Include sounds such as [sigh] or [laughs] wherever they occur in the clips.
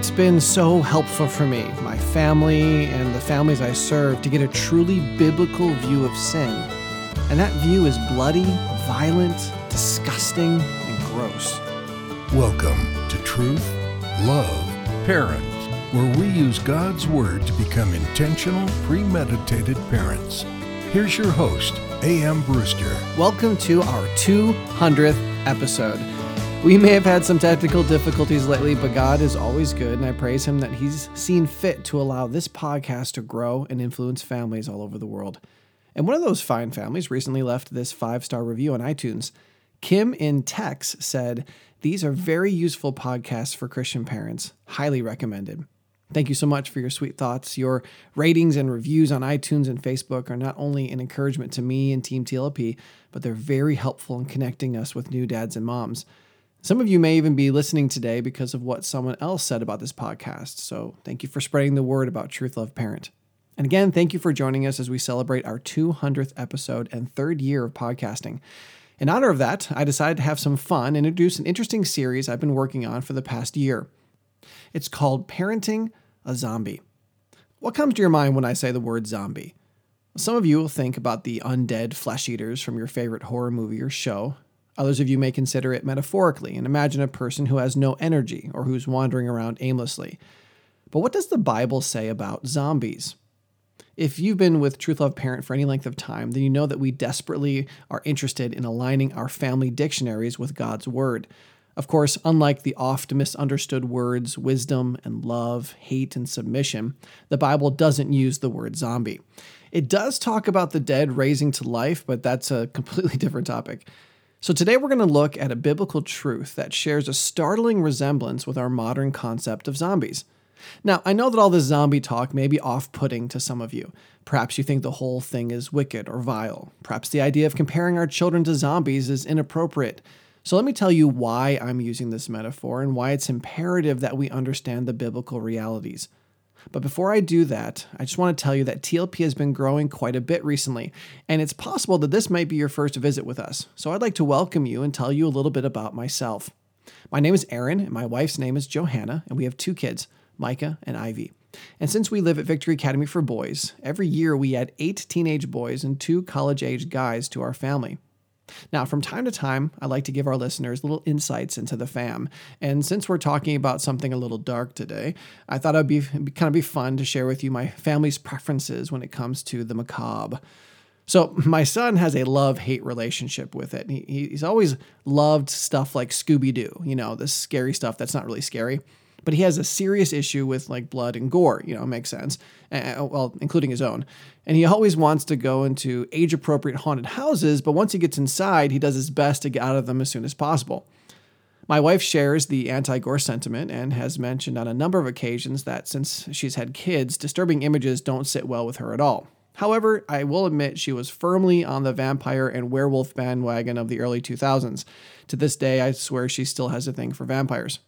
It's been so helpful for me, my family, and the families I serve to get a truly biblical view of sin. And that view is bloody, violent, disgusting, and gross. Welcome to Truth, Love, Parent, where we use God's Word to become intentional, premeditated parents. Here's your host, Aaron Brewster. Welcome to our 200th episode. We may have had some technical difficulties lately, but God is always good, and I praise Him that He's seen fit to allow this podcast to grow and influence families all over the world. And one of those fine families recently left this five star review on iTunes. Kim in Tex said, These are very useful podcasts for Christian parents. Highly recommended. Thank you so much for your sweet thoughts. Your ratings and reviews on iTunes and Facebook are not only an encouragement to me and Team TLP, but they're very helpful in connecting us with new dads and moms. Some of you may even be listening today because of what someone else said about this podcast. So thank you for spreading the word about Truth Love Parent. And again, thank you for joining us as we celebrate our 200th episode and third year of podcasting. In honor of that, I decided to have some fun and introduce an interesting series I've been working on for the past year. It's called Parenting a Zombie. What comes to your mind when I say the word zombie? Some of you will think about the undead flesh eaters from your favorite horror movie or show, Others of you may consider it metaphorically and imagine a person who has no energy or who's wandering around aimlessly. But what does the Bible say about zombies? If you've been with Truth Love Parent for any length of time, then you know that we desperately are interested in aligning our family dictionaries with God's Word. Of course, unlike the oft misunderstood words wisdom and love, hate and submission, the Bible doesn't use the word zombie. It does talk about the dead raising to life, but that's a completely [laughs] different topic. So, today we're going to look at a biblical truth that shares a startling resemblance with our modern concept of zombies. Now, I know that all this zombie talk may be off putting to some of you. Perhaps you think the whole thing is wicked or vile. Perhaps the idea of comparing our children to zombies is inappropriate. So, let me tell you why I'm using this metaphor and why it's imperative that we understand the biblical realities. But before I do that, I just want to tell you that TLP has been growing quite a bit recently, and it's possible that this might be your first visit with us. So I'd like to welcome you and tell you a little bit about myself. My name is Aaron, and my wife's name is Johanna, and we have two kids, Micah and Ivy. And since we live at Victory Academy for Boys, every year we add eight teenage boys and two college age guys to our family. Now, from time to time, I like to give our listeners little insights into the fam. And since we're talking about something a little dark today, I thought it'd be, kind of be fun to share with you my family's preferences when it comes to the macabre. So my son has a love-hate relationship with it. He, he's always loved stuff like Scooby-Doo, you know, this scary stuff that's not really scary but he has a serious issue with like blood and gore. You know, makes sense. Uh, well, including his own. And he always wants to go into age appropriate haunted houses, but once he gets inside, he does his best to get out of them as soon as possible. My wife shares the anti gore sentiment and has mentioned on a number of occasions that since she's had kids, disturbing images don't sit well with her at all. However, I will admit she was firmly on the vampire and werewolf bandwagon of the early 2000s. To this day, I swear she still has a thing for vampires.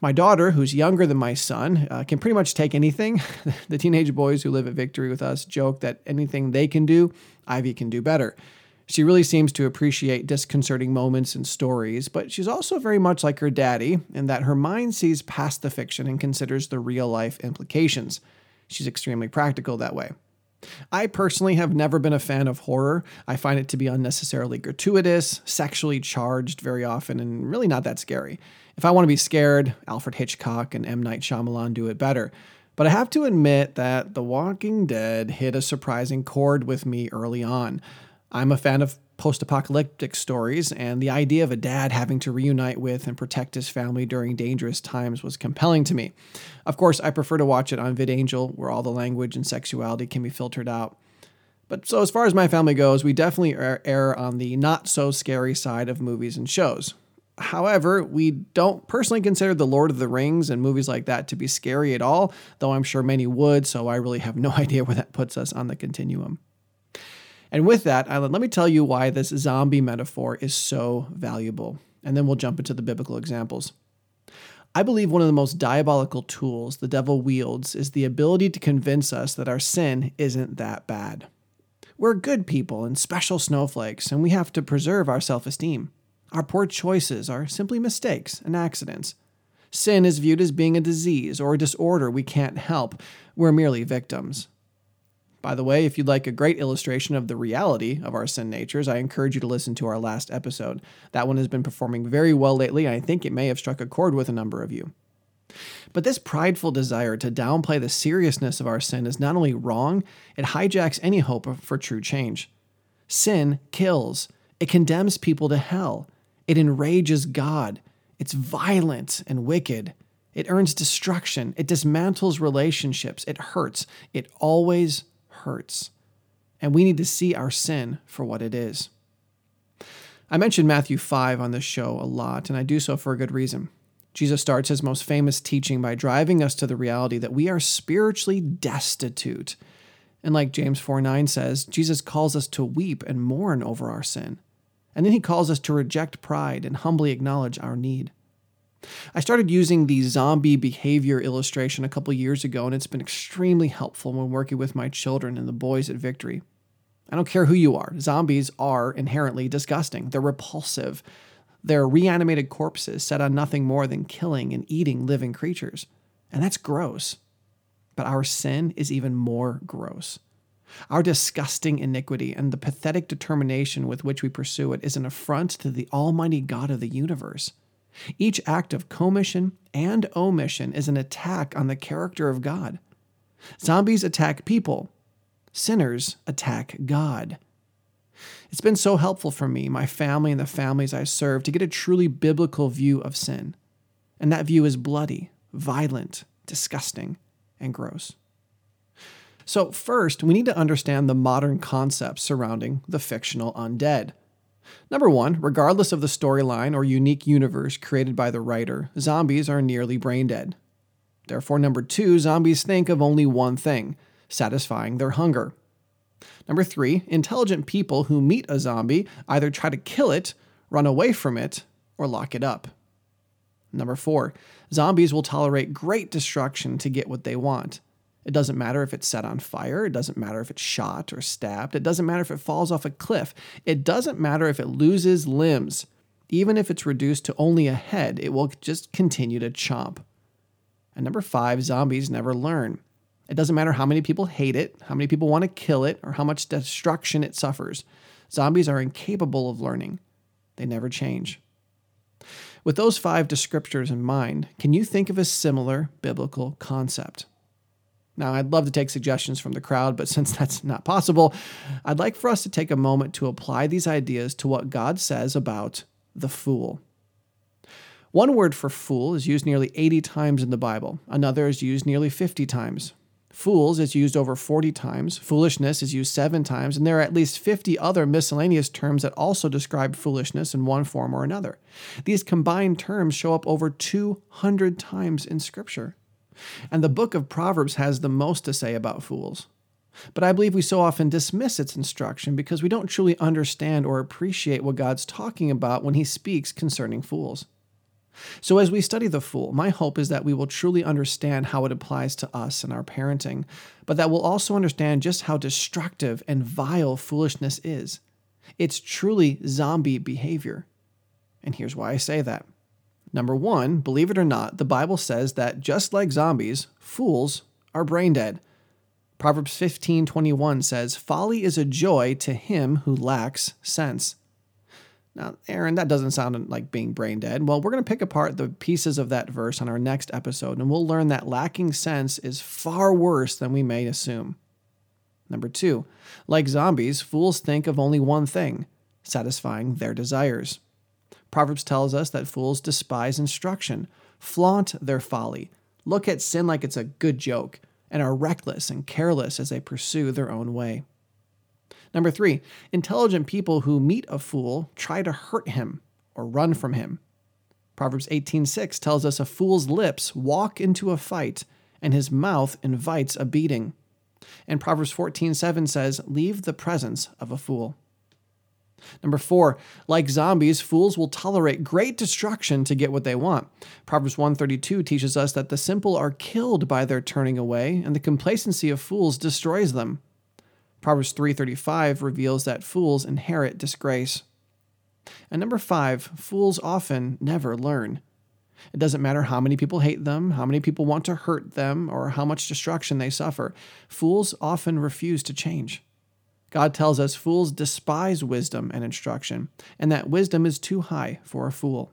My daughter, who's younger than my son, uh, can pretty much take anything. [laughs] the teenage boys who live at Victory with us joke that anything they can do, Ivy can do better. She really seems to appreciate disconcerting moments and stories, but she's also very much like her daddy in that her mind sees past the fiction and considers the real life implications. She's extremely practical that way. I personally have never been a fan of horror. I find it to be unnecessarily gratuitous, sexually charged very often, and really not that scary. If I want to be scared, Alfred Hitchcock and M. Night Shyamalan do it better. But I have to admit that The Walking Dead hit a surprising chord with me early on. I'm a fan of post apocalyptic stories, and the idea of a dad having to reunite with and protect his family during dangerous times was compelling to me. Of course, I prefer to watch it on VidAngel, where all the language and sexuality can be filtered out. But so, as far as my family goes, we definitely er, err on the not so scary side of movies and shows. However, we don't personally consider The Lord of the Rings and movies like that to be scary at all, though I'm sure many would, so I really have no [laughs] idea where that puts us on the continuum. And with that, I let me tell you why this zombie metaphor is so valuable, and then we'll jump into the biblical examples. I believe one of the most diabolical tools the devil wields is the ability to convince us that our sin isn't that bad. We're good people and special snowflakes, and we have to preserve our self esteem. Our poor choices are simply mistakes and accidents. Sin is viewed as being a disease or a disorder we can't help. We're merely victims. By the way, if you'd like a great illustration of the reality of our sin natures, I encourage you to listen to our last episode. That one has been performing very well lately, and I think it may have struck a chord with a number of you. But this prideful desire to downplay the seriousness of our sin is not only wrong, it hijacks any hope for true change. Sin kills, it condemns people to hell, it enrages God, it's violent and wicked. It earns destruction. It dismantles relationships. It hurts. It always hurts. And we need to see our sin for what it is. I mentioned Matthew 5 on this show a lot, and I do so for a good reason. Jesus starts his most famous teaching by driving us to the reality that we are spiritually destitute. And like James 4 9 says, Jesus calls us to weep and mourn over our sin. And then he calls us to reject pride and humbly acknowledge our need. I started using the zombie behavior illustration a couple years ago, and it's been extremely helpful when working with my children and the boys at Victory. I don't care who you are, zombies are inherently disgusting. They're repulsive. They're reanimated corpses set on nothing more than killing and eating living creatures. And that's gross. But our sin is even more gross. Our disgusting iniquity and the pathetic determination with which we pursue it is an affront to the Almighty God of the universe. Each act of commission and omission is an attack on the character of God. Zombies attack people, sinners attack God. It's been so helpful for me, my family, and the families I serve to get a truly biblical view of sin. And that view is bloody, violent, disgusting, and gross. So, first, we need to understand the modern concepts surrounding the fictional undead. Number one, regardless of the storyline or unique universe created by the writer, zombies are nearly brain dead. Therefore, number two, zombies think of only one thing satisfying their hunger. Number three, intelligent people who meet a zombie either try to kill it, run away from it, or lock it up. Number four, zombies will tolerate great destruction to get what they want. It doesn't matter if it's set on fire. It doesn't matter if it's shot or stabbed. It doesn't matter if it falls off a cliff. It doesn't matter if it loses limbs. Even if it's reduced to only a head, it will just continue to chomp. And number five, zombies never learn. It doesn't matter how many people hate it, how many people want to kill it, or how much destruction it suffers. Zombies are incapable of learning. They never change. With those five descriptors in mind, can you think of a similar biblical concept? Now, I'd love to take suggestions from the crowd, but [laughs] since that's not possible, I'd like for us to take a moment to apply these ideas to what God says about the fool. One word for fool is used nearly 80 times in the Bible, another is used nearly 50 times. Fools is used over 40 times, foolishness is used seven times, and there are at least 50 other miscellaneous terms that also describe foolishness in one form or another. These combined terms show up over 200 times in Scripture. And the book of Proverbs has the most to say about fools. But I believe we so often dismiss its instruction because we don't truly understand or appreciate what God's talking about when he speaks concerning fools. So, as we study the fool, my hope is that we will truly understand how it applies to us and our parenting, but that we'll also understand just how destructive and vile foolishness is. It's truly zombie behavior. And here's why I say that. Number one, believe it or not, the Bible says that just like zombies, fools are brain dead. Proverbs 15:21 says, "Folly is a joy to him who lacks sense." Now, Aaron, that doesn't sound like being brain dead. Well, we're going to pick apart the pieces of that verse on our next episode, and we'll learn that lacking sense is far worse than we may assume. Number two, like zombies, fools think of only one thing satisfying their desires. Proverbs tells us that fools despise instruction, flaunt their folly, look at sin like it's a good joke, and are reckless and careless as they pursue their own way. Number three, intelligent people who meet a fool try to hurt him or run from him. Proverbs 18:6 tells us a fool's lips walk into a fight and his mouth invites a beating. And Proverbs 14:7 says, "Leave the presence of a fool." Number four, like zombies, fools will tolerate great destruction to get what they want. Proverbs 132 teaches us that the simple are killed by their turning away, and the complacency of fools destroys them. Proverbs 3:35 reveals that fools inherit disgrace. And number 5, fools often never learn. It doesn't matter how many people hate them, how many people want to hurt them, or how much destruction they suffer. Fools often refuse to change. God tells us fools despise wisdom and instruction, and that wisdom is too high for a fool.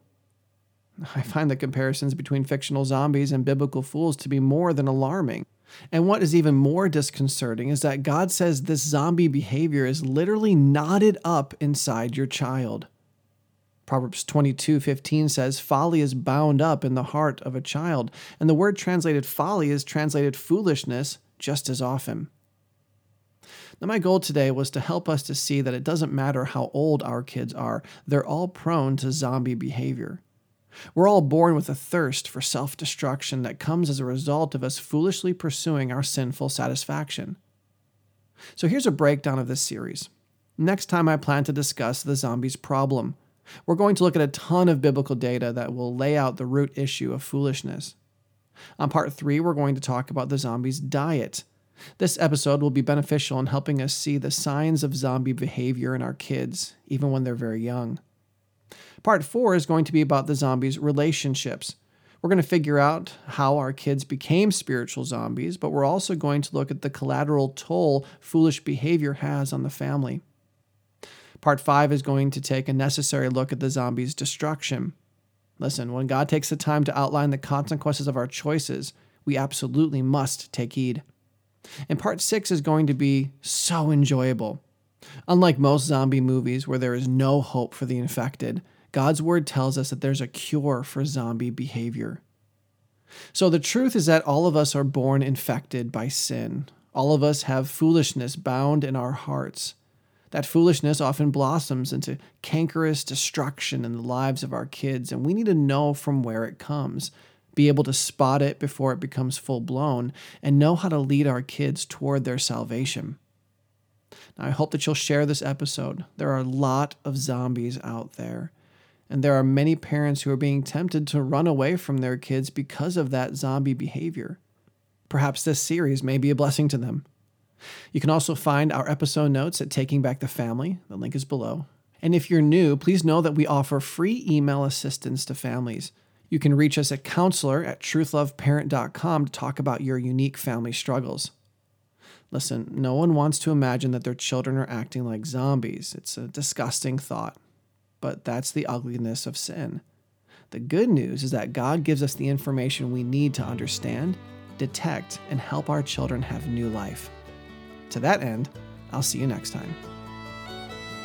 I find the comparisons between fictional zombies and biblical fools to be more than alarming. And what is even more disconcerting is that God says this zombie behavior is literally knotted up inside your child. Proverbs 22:15 says folly is bound up in the heart of a child, and the word translated folly is translated foolishness just as often. Now my goal today was to help us to see that it doesn't matter how old our kids are, they're all prone to zombie behavior. We're all born with a thirst for self destruction that comes as a result of us foolishly pursuing our sinful satisfaction. So here's a breakdown of this series. Next time, I plan to discuss the zombies problem. We're going to look at a ton of biblical data that will lay out the root issue of foolishness. On part three, we're going to talk about the zombies' diet. This episode will be beneficial in helping us see the signs of zombie behavior in our kids, even when they're very young. Part four is going to be about the zombies' relationships. We're going to figure out how our kids became spiritual zombies, but we're also going to look at the collateral toll foolish behavior has on the family. Part five is going to take a necessary look at the zombies' destruction. Listen, when God takes the time to outline the consequences of our choices, we absolutely must take heed. And part six is going to be so enjoyable. Unlike most zombie movies where there is no hope for the infected, God's word tells us that there's a cure for zombie behavior. So the truth is that all of us are born infected by sin. All of us have foolishness bound in our hearts. That foolishness often blossoms into cankerous destruction in the lives of our kids, and we need to know from where it comes, be able to spot it before it becomes full blown, and know how to lead our kids toward their salvation. Now, I hope that you'll share this episode. There are a lot of zombies out there, and there are many parents who are being tempted to run away from their kids because of that zombie behavior. Perhaps this series may be a blessing to them. You can also find our episode notes at Taking Back the Family. The link is below. And if you're new, please know that we offer free email assistance to families. You can reach us at counselor at truthloveparent.com to talk about your unique family struggles. Listen, no one wants to imagine that their children are acting like zombies. It's a disgusting thought. But that's the ugliness of sin. The good news is that God gives us the information we need to understand, detect, and help our children have new life. To that end, I'll see you next time.